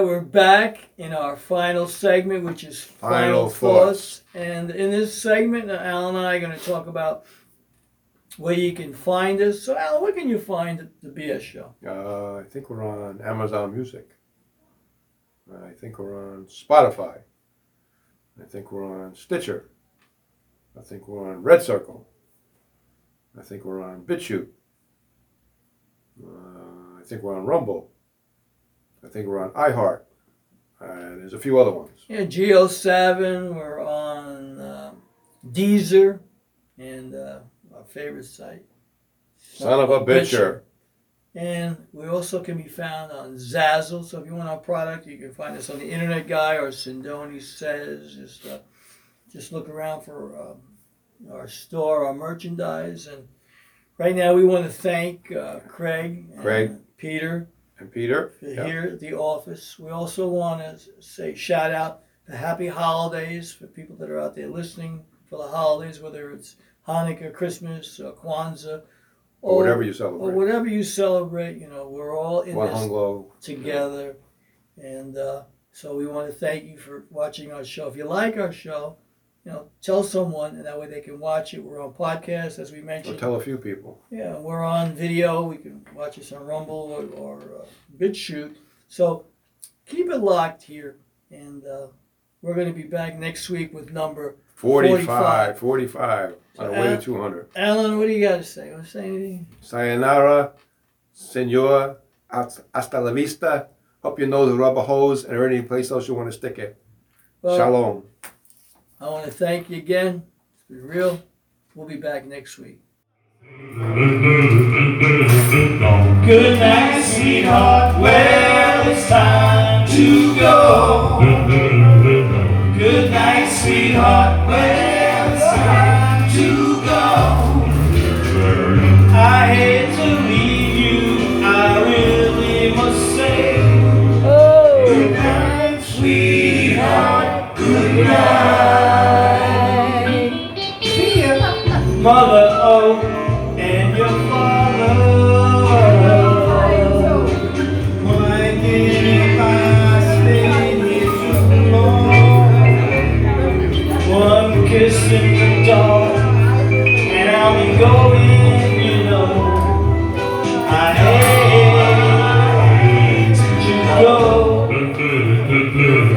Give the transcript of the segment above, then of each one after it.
we're back in our final segment, which is final, Final thoughts. And in this segment, Alan and I are going to talk about where you can find us. So, Alan, where can you find the BS show? Uh, I think we're on Amazon Music. I think we're on Spotify. I think we're on Stitcher. I think we're on Red Circle. I think we're on BitChute. Uh, I think we're on Rumble. I think we're on iHeart. And there's a few other ones. Yeah, Geo Seven. We're on um, Deezer, and uh, our favorite site. Son of a bitcher. And we also can be found on Zazzle. So if you want our product, you can find us on the Internet Guy or Sindoni Says. Just uh, just look around for um, our store, our merchandise. And right now, we want to thank uh, Craig, and Craig. Peter And Peter? for Yeah. here at the office. We also want to say shout out to Happy Holidays for people that are out there listening for the holidays, whether it's Hanukkah, Christmas, or Kwanzaa, Or whatever you celebrate. or whatever you celebrate. You know, we're all in One this together, and uh, so we want to thank you for watching our show. If you like our show, you know, tell someone, and that way they can watch it. We're on podcast, as we mentioned. Or mentioned. tell a few people. Yeah, we're on video. We can watch us on Rumble or, or uh, BitChute. So keep it locked here, and uh, we're going to be back next week with number. 45. 45. on the way to 200. Alan, what do you got to say? Want to say anything? Sayonara, senor, hasta hasta la vista. Hope you know the rubber hose and any place else you want to stick it. Well, Shalom. I want to thank you again. It's been real. We'll be back next week. Good night, sweetheart. Well, it's time to go. Good night, sweetheart. Well, it's time to go. I hate to leave you. I really must say. Oh. Good night, sweetheart. Good night. Good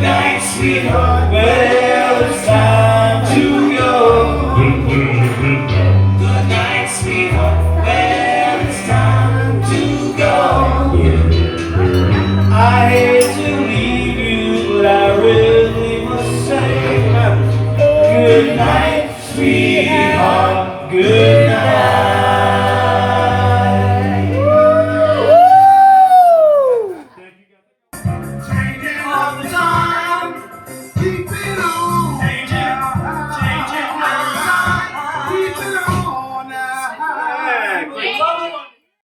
night, sweetheart. Well, it's time to go. Good night, sweetheart. Well, it's time to go. I hate to leave you, but I really must say good night.